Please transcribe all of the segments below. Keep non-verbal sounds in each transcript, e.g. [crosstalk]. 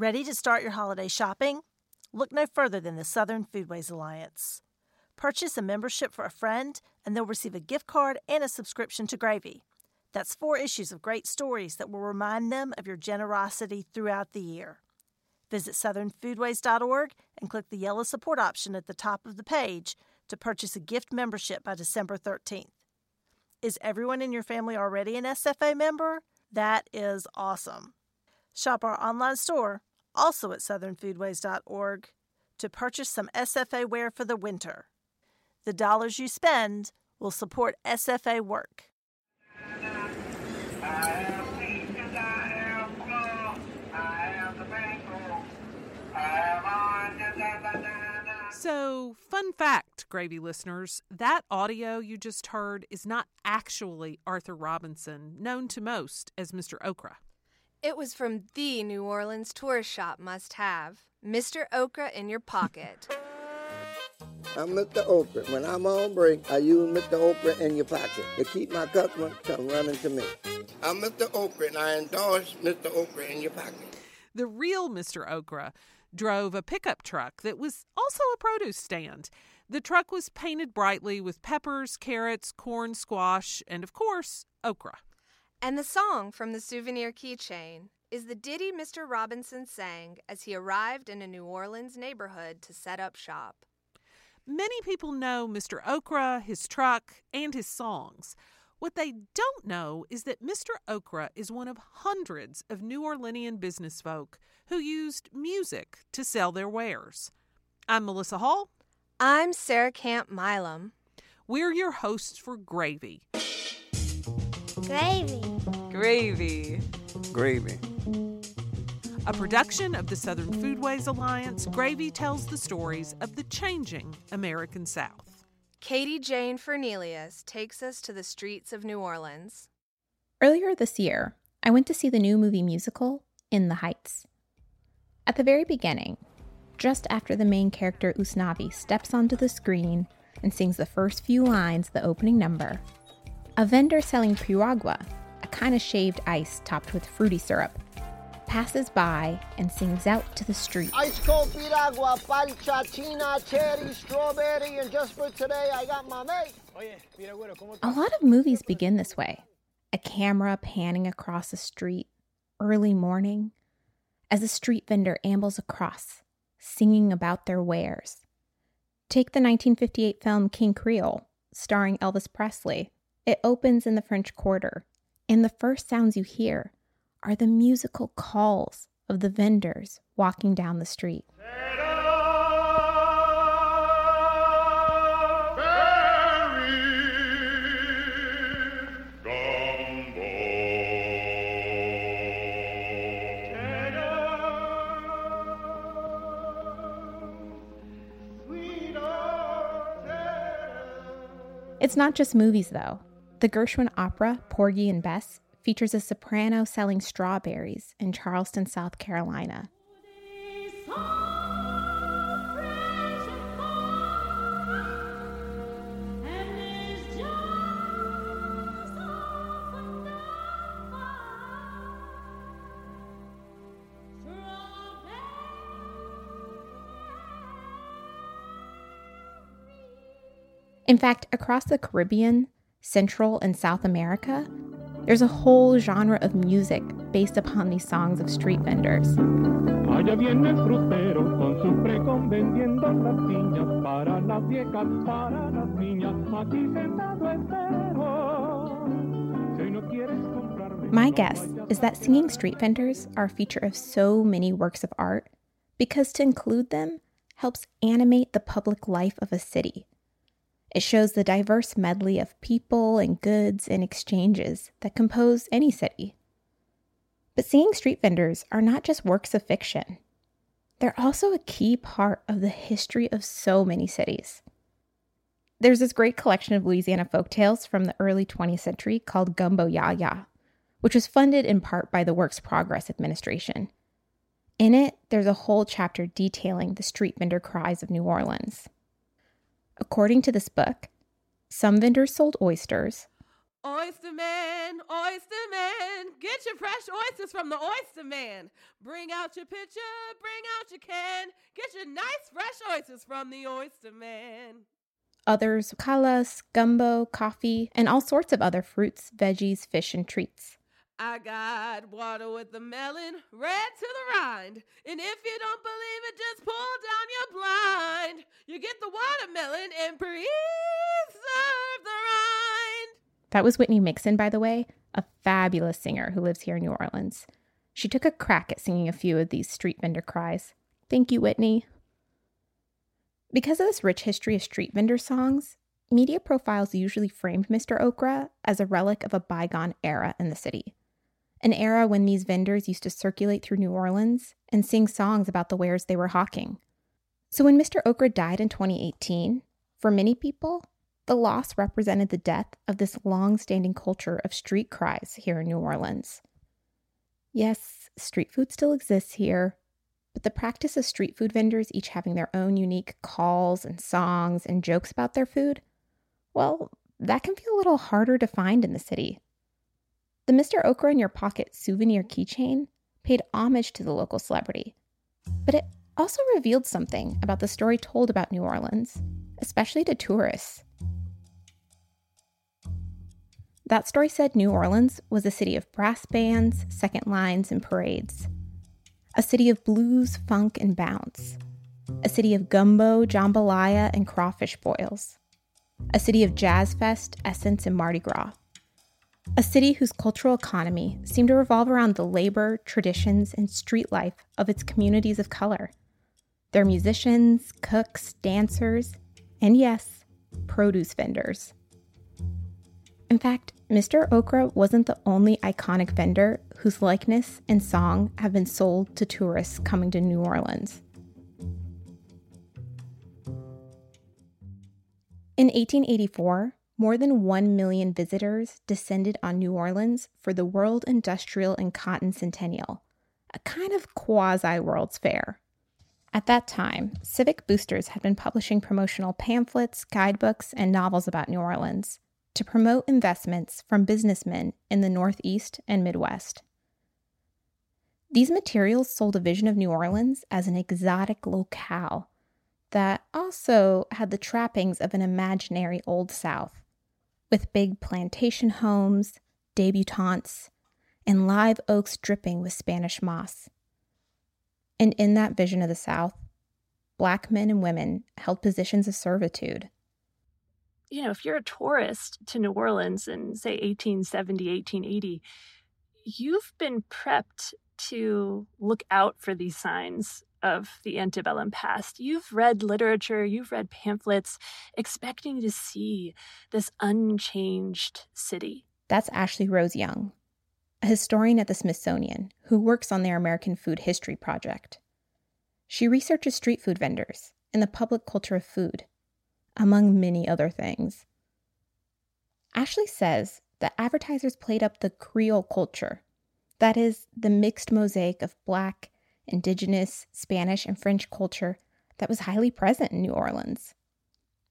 Ready to start your holiday shopping? Look no further than the Southern Foodways Alliance. Purchase a membership for a friend, and they'll receive a gift card and a subscription to Gravy. That's four issues of great stories that will remind them of your generosity throughout the year. Visit southernfoodways.org and click the yellow support option at the top of the page to purchase a gift membership by December 13th. Is everyone in your family already an SFA member? That is awesome. Shop our online store, also at southernfoodways.org, to purchase some SFA wear for the winter. The dollars you spend will support SFA work. So, fun fact, Gravy listeners, that audio you just heard is not actually Arthur Robinson, known to most as Mr. Okra. It was from the New Orleans tourist shop must have Mr. Okra in your pocket. [laughs] I'm Mr. Okra. When I'm on break, I use Mr. Okra in your pocket to keep my customers come running to me. I'm Mr. Okra, and I endorse Mr. Okra in your pocket. The real Mr. Okra drove a pickup truck that was also a produce stand. The truck was painted brightly with peppers, carrots, corn, squash, and of course, okra. And the song from the souvenir keychain is the ditty Mr. Robinson sang as he arrived in a New Orleans neighborhood to set up shop. Many people know Mr. Okra, his truck, and his songs. What they don't know is that Mr. Okra is one of hundreds of New Orleanian business folk who used music to sell their wares. I'm Melissa Hall. I'm Sarah Camp Milam. We're your hosts for Gravy. Gravy. Gravy. Gravy. A production of the Southern Foodways Alliance, Gravy tells the stories of the changing American South. Katie Jane Fernelius takes us to the streets of New Orleans. Earlier this year, I went to see the new movie musical, In the Heights. At the very beginning, just after the main character Usnavi steps onto the screen and sings the first few lines of the opening number, a vendor selling piragua, a kind of shaved ice topped with fruity syrup, passes by and sings out to the street. Ice cold piragua, parcha, china, cherry, strawberry, and just for today I got mamey. A lot of movies begin this way a camera panning across a street, early morning, as a street vendor ambles across, singing about their wares. Take the 1958 film King Creole, starring Elvis Presley. It opens in the French Quarter, and the first sounds you hear are the musical calls of the vendors walking down the street. It's not just movies, though. The Gershwin opera, Porgy and Bess, features a soprano selling strawberries in Charleston, South Carolina. In fact, across the Caribbean, Central, and South America, there's a whole genre of music based upon these songs of street vendors. Allá viene el frutero con su pregón vendiendo las piñas para las viejas, para las niñas. Aquí sentado espero. Si hoy no quieres comprarme. My guess is that singing street vendors are a feature of so many works of art because to include them helps animate the public life of a city. It shows the diverse medley of people and goods and exchanges that compose any city. But seeing street vendors are not just works of fiction, they're also a key part of the history of so many cities. There's this great collection of Louisiana folk tales from the early 20th century called Gumbo Ya Ya, which was funded in part by the Works Progress Administration. In it, there's a whole chapter detailing the street vendor cries of New Orleans. According to this book, some vendors sold oysters, Oyster man, oyster man, get your fresh oysters from the oyster man. Bring out your pitcher, bring out your can, get your nice fresh oysters from the oyster man. Others, calas, gumbo, coffee, and all sorts of other fruits, veggies, fish, and treats. I got water with the melon, red to the rind. And if you don't believe it, just pull down your blind. You get the watermelon and preserve the rind. That was Whitney Mixon, by the way, a fabulous singer who lives here in New Orleans. She took a crack at singing a few of these street vendor cries. Thank you, Whitney. Because of this rich history of street vendor songs, media profiles usually framed Mr. Okra as a relic of a bygone era in the city an era when these vendors used to circulate through New Orleans and sing songs about the wares they were hawking. So when Mr. Okra died in 2018, for many people, the loss represented the death of this long standing culture of street cries here in New Orleans. Yes, street food still exists here, but the practice of street food vendors each having their own unique calls and songs and jokes about their food, well, that can feel a little harder to find in the city. The Mr. Okra in Your Pocket souvenir keychain paid homage to the local celebrity, but it also revealed something about the story told about New Orleans, especially to tourists. That story said New Orleans was a city of brass bands, second lines, and parades. A city of blues, funk, and bounce. A city of gumbo, jambalaya, and crawfish boils. A city of jazz fest, essence, and Mardi Gras a city whose cultural economy seemed to revolve around the labor, traditions, and street life of its communities of color. Their musicians, cooks, dancers, and yes, produce vendors. In fact, Mr. Okra wasn't the only iconic vendor whose likeness and song have been sold to tourists coming to New Orleans. In 1884, more than 1 million visitors descended on New Orleans for the World Industrial and Cotton Centennial, a kind of quasi World's Fair. At that time, civic boosters had been publishing promotional pamphlets, guidebooks, and novels about New Orleans to promote investments from businessmen in the Northeast and Midwest. These materials sold a vision of New Orleans as an exotic locale that also had the trappings of an imaginary Old South with big plantation homes, debutantes, and live oaks dripping with Spanish moss. And in that vision of the South, black men and women held positions of servitude. You know, if you're a tourist to New Orleans in, say, 1870, 1880, you've been prepped to look out for these signs of the antebellum past. You've read literature, you've read pamphlets, expecting to see this unchanged city. That's Ashley Rose Young, a historian at the Smithsonian who works on their American Food History Project. She researches street food vendors and the public culture of food, among many other things. Ashley says that advertisers played up the Creole culture, that is, the mixed mosaic of Black, indigenous, Spanish, and French culture that was highly present in New Orleans.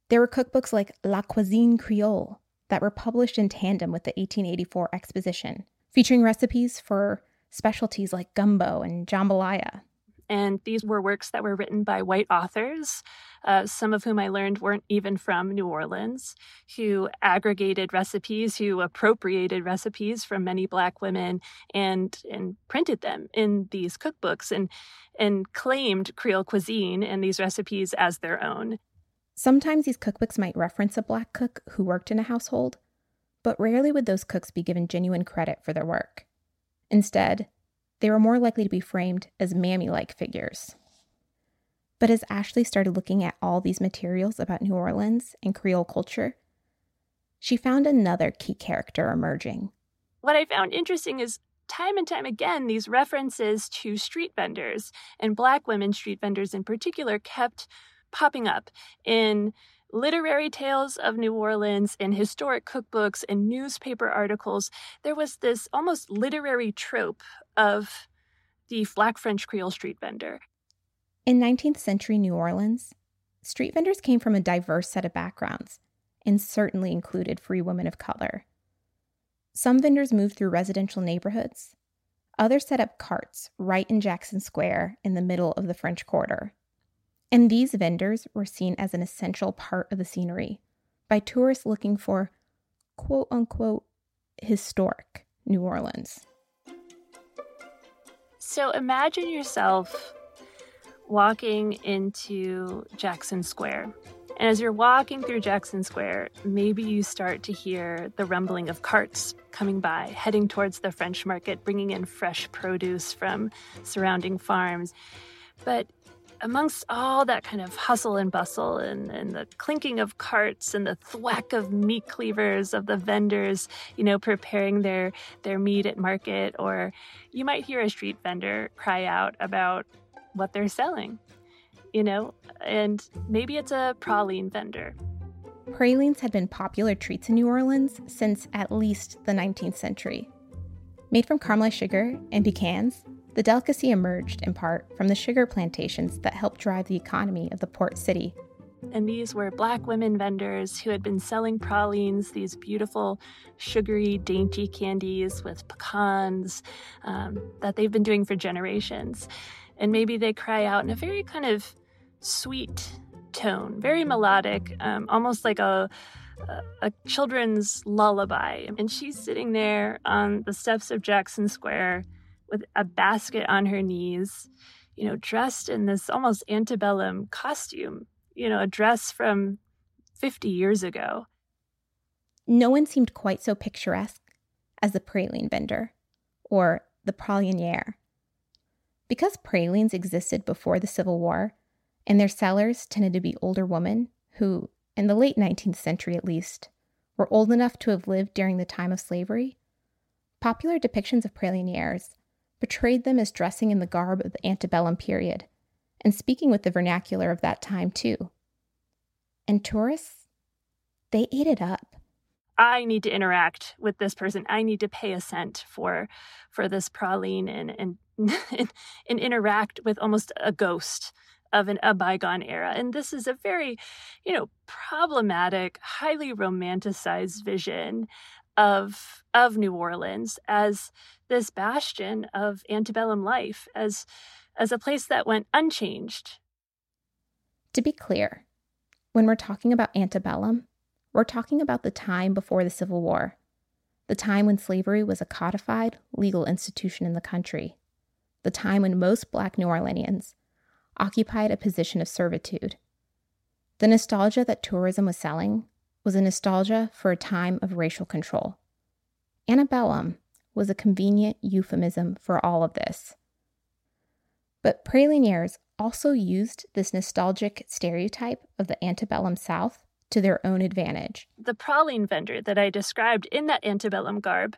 There were cookbooks like La Cuisine Creole that were published in tandem with the 1884 exposition, featuring recipes for specialties like gumbo and jambalaya. And these were works that were written by white authors, uh, some of whom I learned weren't even from New Orleans, who aggregated recipes, who appropriated recipes from many Black women and, and printed them in these cookbooks and, and claimed Creole cuisine and these recipes as their own. Sometimes these cookbooks might reference a Black cook who worked in a household, but rarely would those cooks be given genuine credit for their work. Instead, they were more likely to be framed as mammy like figures. But as Ashley started looking at all these materials about New Orleans and Creole culture, she found another key character emerging. What I found interesting is time and time again, these references to street vendors and Black women street vendors in particular kept popping up in literary tales of New Orleans in historic cookbooks and newspaper articles, there was this almost literary trope of the Black French Creole street vendor. In 19th century New Orleans, street vendors came from a diverse set of backgrounds and certainly included free women of color. some vendors moved through residential neighborhoods. Others set up carts right in Jackson Square in the middle of the French Quarter. And these vendors were seen as an essential part of the scenery by tourists looking for quote unquote historic New Orleans. So imagine yourself walking into Jackson Square. And as you're walking through Jackson Square, maybe you start to hear the rumbling of carts coming by, heading towards the French market, bringing in fresh produce from surrounding farms. But amongst all that kind of hustle and bustle and, and the clinking of carts and the thwack of meat cleavers of the vendors, you know, preparing their, their meat at market, or you might hear a street vendor cry out about what they're selling, you know, and maybe it's a praline vendor. Pralines had been popular treats in New Orleans since at least the 19th century. Made from caramelized sugar and pecans, the delicacy emerged in part from the sugar plantations that helped drive the economy of the port city. And these were black women vendors who had been selling pralines, these beautiful, sugary, dainty candies with pecans um, that they've been doing for generations. And maybe they cry out in a very kind of sweet tone, very melodic, um, almost like a, a, children's lullaby. And she's sitting there on the steps of Jackson Square with a basket on her knees, you know, dressed in this almost antebellum costume, you know, a dress from 50 years ago. No one seemed quite so picturesque as the praline vendor or the pralinière. Because pralines existed before the Civil War, and their sellers tended to be older women who, in the late 19th century at least, were old enough to have lived during the time of slavery, popular depictions of pralinières portrayed them as dressing in the garb of the antebellum period and speaking with the vernacular of that time too. And tourists, they ate it up. I need to interact with this person. I need to pay a cent for for this praline and [laughs] and and interact with almost a ghost of an, a bygone era. And this is a very, you know, problematic, highly romanticized vision of of New Orleans as this bastion of antebellum life, as as a place that went unchanged. To be clear, when we're talking about antebellum, we're talking about the time before the Civil War, the time when slavery was a codified legal institution in the country, the time when most black New Orleanians occupied a position of servitude. The nostalgia that tourism was selling was a nostalgia for a time of racial control. Antebellum was a convenient euphemism for all of this. But pralinières also used this nostalgic stereotype of the antebellum South to their own advantage. The praline vendor that I described in that antebellum garb,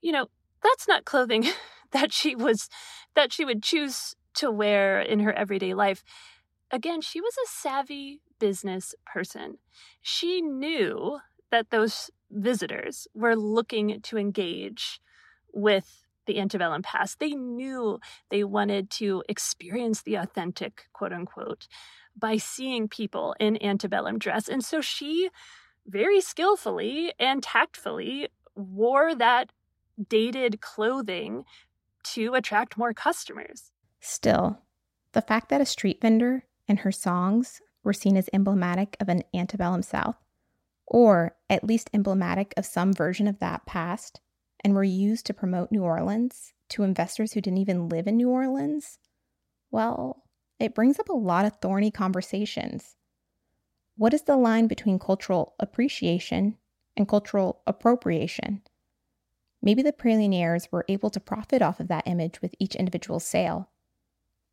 you know, that's not clothing [laughs] that she was that she would choose to wear in her everyday life. Again, she was a savvy business person. She knew that those visitors were looking to engage with the antebellum past. They knew they wanted to experience the authentic, quote unquote, by seeing people in antebellum dress. And so she very skillfully and tactfully wore that dated clothing to attract more customers. Still, the fact that a street vendor and her songs were seen as emblematic of an antebellum South, or at least emblematic of some version of that past, and were used to promote New Orleans to investors who didn't even live in New Orleans, well, it brings up a lot of thorny conversations. What is the line between cultural appreciation and cultural appropriation? Maybe the pralinières were able to profit off of that image with each individual sale.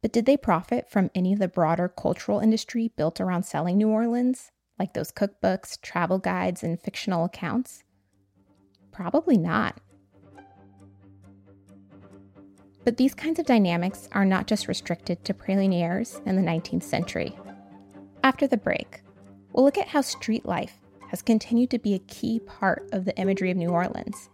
But did they profit from any of the broader cultural industry built around selling New Orleans, like those cookbooks, travel guides, and fictional accounts? Probably not. But these kinds of dynamics are not just restricted to pralinières in the 19th century. After the break, we'll look at how street life has continued to be a key part of the imagery of New Orleans.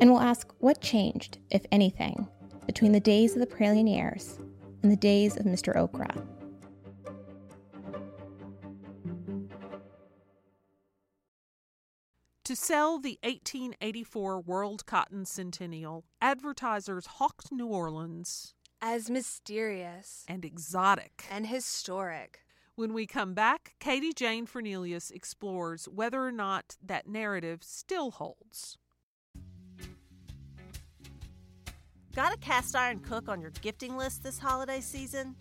And we'll ask what changed, if anything, between the days of the pralinières and the days of Mr. Okra. Sell the 1884 World Cotton Centennial, advertisers hawked New Orleans as mysterious and exotic and historic. When we come back, Katie Jane Fernelius explores whether or not that narrative still holds. Got a cast iron cook on your gifting list this holiday season?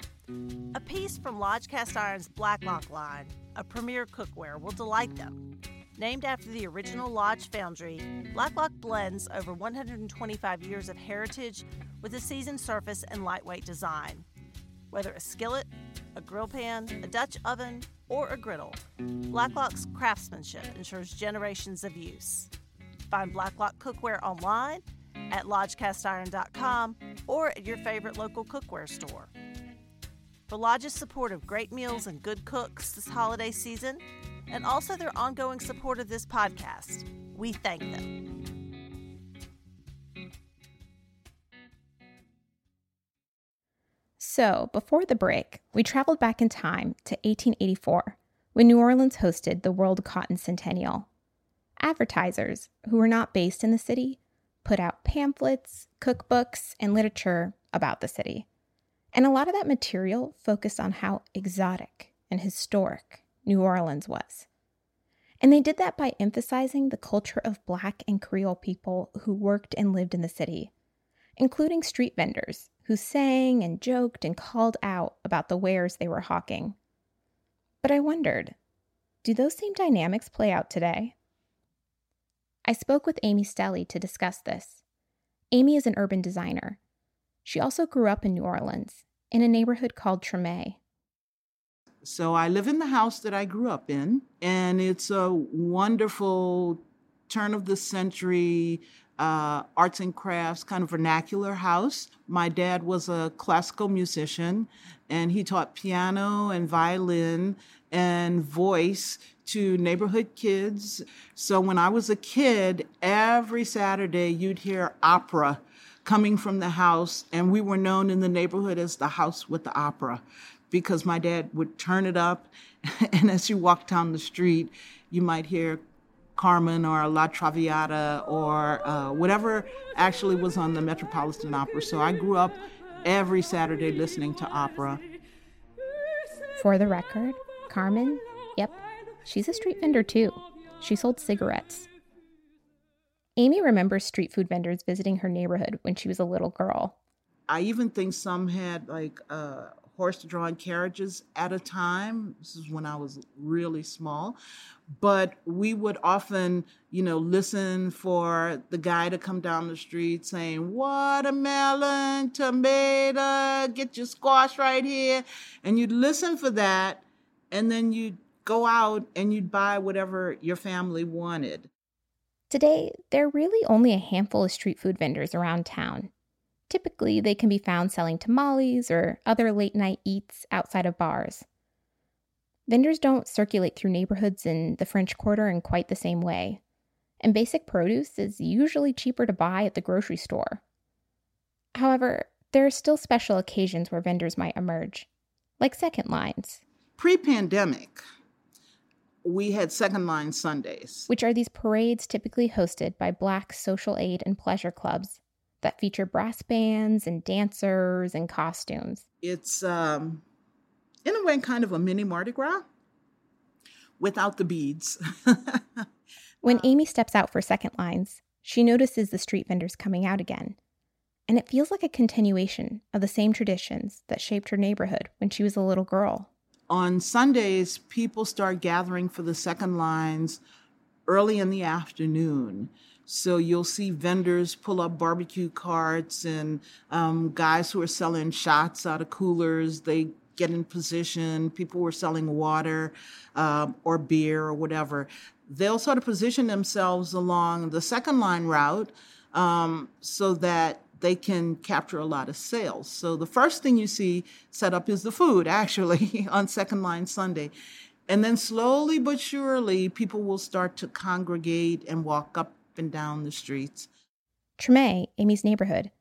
A piece from Lodge Cast Iron's Blacklock line, a premier cookware, will delight them. Named after the original Lodge foundry, Blacklock blends over 125 years of heritage with a seasoned surface and lightweight design. Whether a skillet, a grill pan, a Dutch oven, or a griddle, Blacklock's craftsmanship ensures generations of use. Find Blacklock cookware online at lodgecastiron.com or at your favorite local cookware store. For Lodge's support of great meals and good cooks this holiday season, and also their ongoing support of this podcast, we thank them. So, before the break, we traveled back in time to 1884 when New Orleans hosted the World Cotton Centennial. Advertisers, who were not based in the city, put out pamphlets, cookbooks, and literature about the city. And a lot of that material focused on how exotic and historic New Orleans was. And they did that by emphasizing the culture of Black and Creole people who worked and lived in the city, including street vendors who sang and joked and called out about the wares they were hawking. But I wondered do those same dynamics play out today? I spoke with Amy Stelly to discuss this. Amy is an urban designer. She also grew up in New Orleans, in a neighborhood called Tremé. So I live in the house that I grew up in, and it's a wonderful turn of the century uh, arts and crafts kind of vernacular house. My dad was a classical musician, and he taught piano and violin and voice to neighborhood kids. So when I was a kid, every Saturday you'd hear opera coming from the house, and we were known in the neighborhood as the house with the opera because my dad would turn it up, [laughs] and as you walk down the street, you might hear Carmen or La Traviata or uh, whatever actually was on the Metropolitan Opera. So I grew up every Saturday listening to opera. For the record, Carmen, yep, she's a street vendor too. She sold cigarettes. Amy remembers street food vendors visiting her neighborhood when she was a little girl. I even think some had like uh, horse drawn carriages at a time. This is when I was really small. But we would often, you know, listen for the guy to come down the street saying, watermelon, tomato, get your squash right here. And you'd listen for that. And then you'd go out and you'd buy whatever your family wanted. Today, there are really only a handful of street food vendors around town. Typically, they can be found selling tamales or other late night eats outside of bars. Vendors don't circulate through neighborhoods in the French Quarter in quite the same way, and basic produce is usually cheaper to buy at the grocery store. However, there are still special occasions where vendors might emerge, like second lines. Pre pandemic, we had second line Sundays, which are these parades typically hosted by Black social aid and pleasure clubs that feature brass bands and dancers and costumes. It's, um, in a way, kind of a mini Mardi Gras without the beads. [laughs] when Amy steps out for second lines, she notices the street vendors coming out again. And it feels like a continuation of the same traditions that shaped her neighborhood when she was a little girl. On Sundays, people start gathering for the second lines early in the afternoon. So you'll see vendors pull up barbecue carts and um, guys who are selling shots out of coolers. They get in position. People were selling water um, or beer or whatever. They'll sort of position themselves along the second line route um, so that they can capture a lot of sales. So the first thing you see set up is the food, [laughs] actually, on Second Line Sunday. And then slowly but surely, people will start to congregate and walk up and down the streets. Tremé, Amy's neighborhood,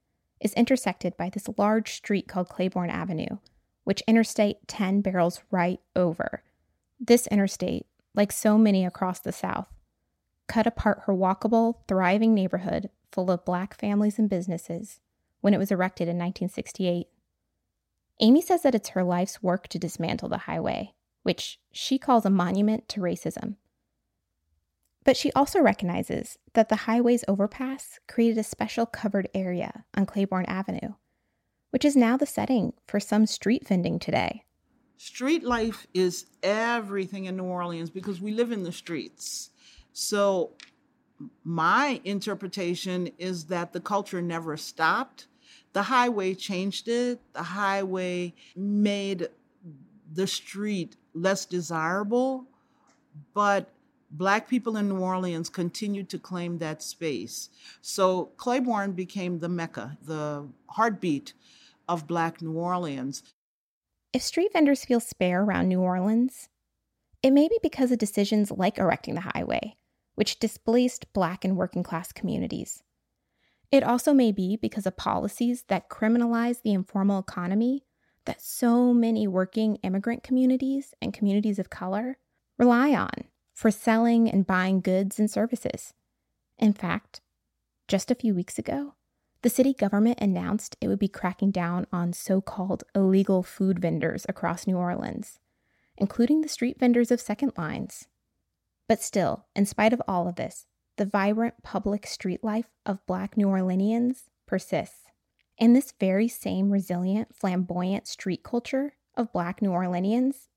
is intersected by this large street called Claiborne Avenue, which Interstate 10 barrels right over. This interstate, like so many across the South, cut apart her walkable, thriving neighborhood full of black families and businesses when it was erected in 1968. Amy says that it's her life's work to dismantle the highway, which she calls a monument to racism. But she also recognizes that the highway's overpass created a special covered area on Claiborne Avenue, which is now the setting for some street vending today. Street life is everything in New Orleans because we live in the streets. So, my interpretation is that the culture never stopped. The highway changed it. The highway made the street less desirable, but Black people in New Orleans continued to claim that space. So Claiborne became the mecca, the heartbeat of Black New Orleans. If street vendors feel spare around New Orleans, it may be because of decisions like erecting the highway, which displaced Black and working class communities. It also may be because of policies that criminalize the informal economy that so many working immigrant communities and communities of color rely on for selling and buying goods and services. In fact, just a few weeks ago, the city government announced it would be cracking down on so called illegal food vendors across New Orleans, including the street vendors of second lines. But still, in spite of all of this, the vibrant public street life of Black New Orleanians persists. And this very same resilient, flamboyant street culture of Black New Orleanians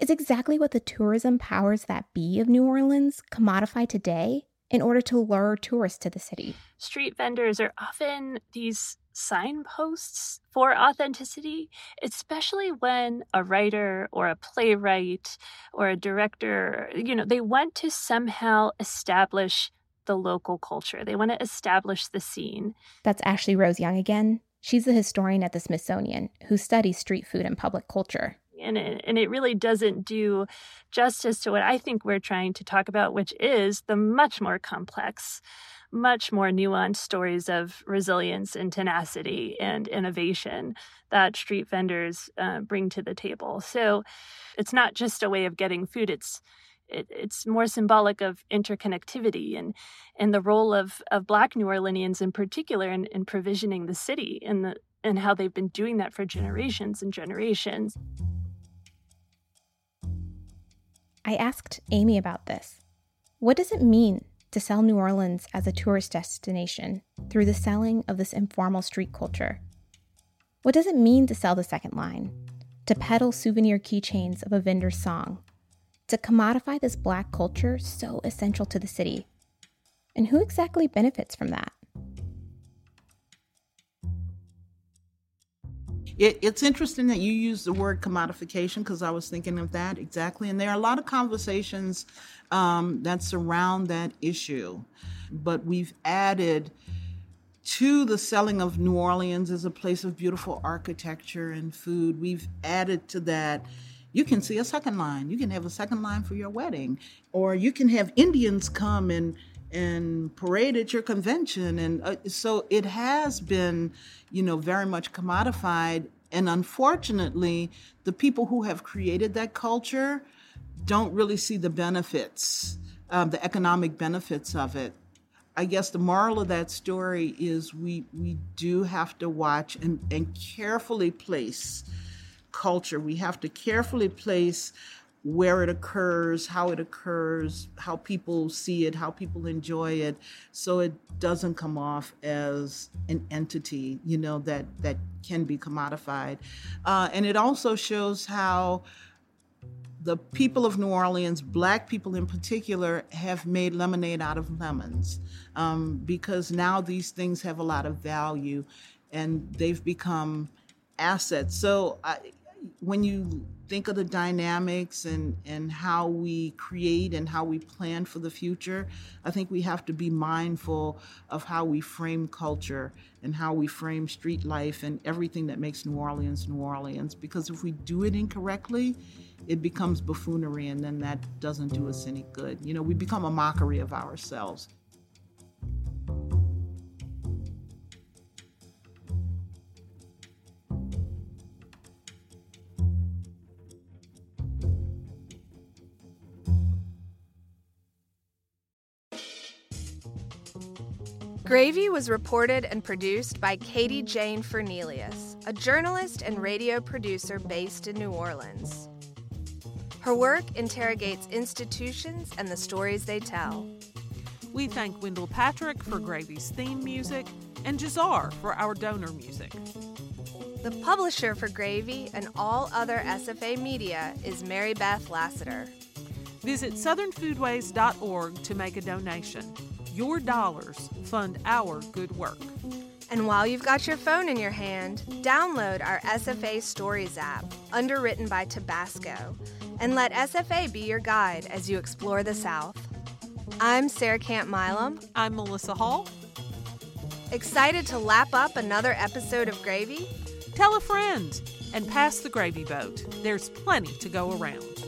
is exactly what the tourism powers that be of New Orleans commodify today in order to lure tourists to the city. Street vendors are often these signposts for authenticity, especially when a writer or a playwright or a director, you know, they want to somehow establish the local culture. They want to establish the scene. That's Ashley Rose Young again. She's a historian at the Smithsonian who studies street food and public culture. And it, and it really doesn't do justice to what I think we're trying to talk about, which is the much more complex, much more nuanced stories of resilience and tenacity and innovation that street vendors uh, bring to the table. So it's not just a way of getting food, it's it, it's more symbolic of interconnectivity and and the role of of Black New Orleanians in particular in, in provisioning the city and the and how they've been doing that for generations and generations. I asked Amy about this. What does it mean to sell New Orleans as a tourist destination through the selling of this informal street culture? What does it mean to sell the second line? To peddle souvenir keychains of a vendor's song? to commodify this black culture so essential to the city. And who exactly benefits from that? It, it's interesting that you use the word commodification because I was thinking of that exactly. And there are a lot of conversations um, that surround that issue. But we've added to the selling of New Orleans as a place of beautiful architecture and food, we've added to that you can see a second line. You can have a second line for your wedding, or you can have Indians come and and parade at your convention. And uh, so it has been, you know, very much commodified. And unfortunately, the people who have created that culture don't really see the benefits, um, the economic benefits of it. I guess the moral of that story is we we do have to watch and, and carefully place culture. We have to carefully place where it occurs, how it occurs, how people see it, how people enjoy it, so it doesn't come off as an entity, you know, that that can be commodified. Uh, and it also shows how the people of New Orleans, black people in particular, have made lemonade out of lemons um, because now these things have a lot of value and they've become assets. So I, when you think of the dynamics and, and how we create and how we plan for the future, I think we have to be mindful of how we frame culture and how we frame street life and everything that makes New Orleans New Orleans. Because if we do it incorrectly, it becomes buffoonery and then that doesn't do us any good. You know, we become a mockery of ourselves. Gravy was reported and produced by Katie Jane Fernelius, a journalist and radio producer based in New Orleans. Her work interrogates institutions and the stories they tell. We thank Wendell Patrick for Gravy's theme music and Jazar for our donor music. The publisher for Gravy and all other SFA media is Mary Beth Lassiter. Visit southernfoodways.org to make a donation. Your dollars fund our good work. And while you've got your phone in your hand, download our SFA Stories app, underwritten by Tabasco, and let SFA be your guide as you explore the South. I'm Sarah Camp Milam. I'm Melissa Hall. Excited to lap up another episode of Gravy? Tell a friend and pass the gravy boat. There's plenty to go around.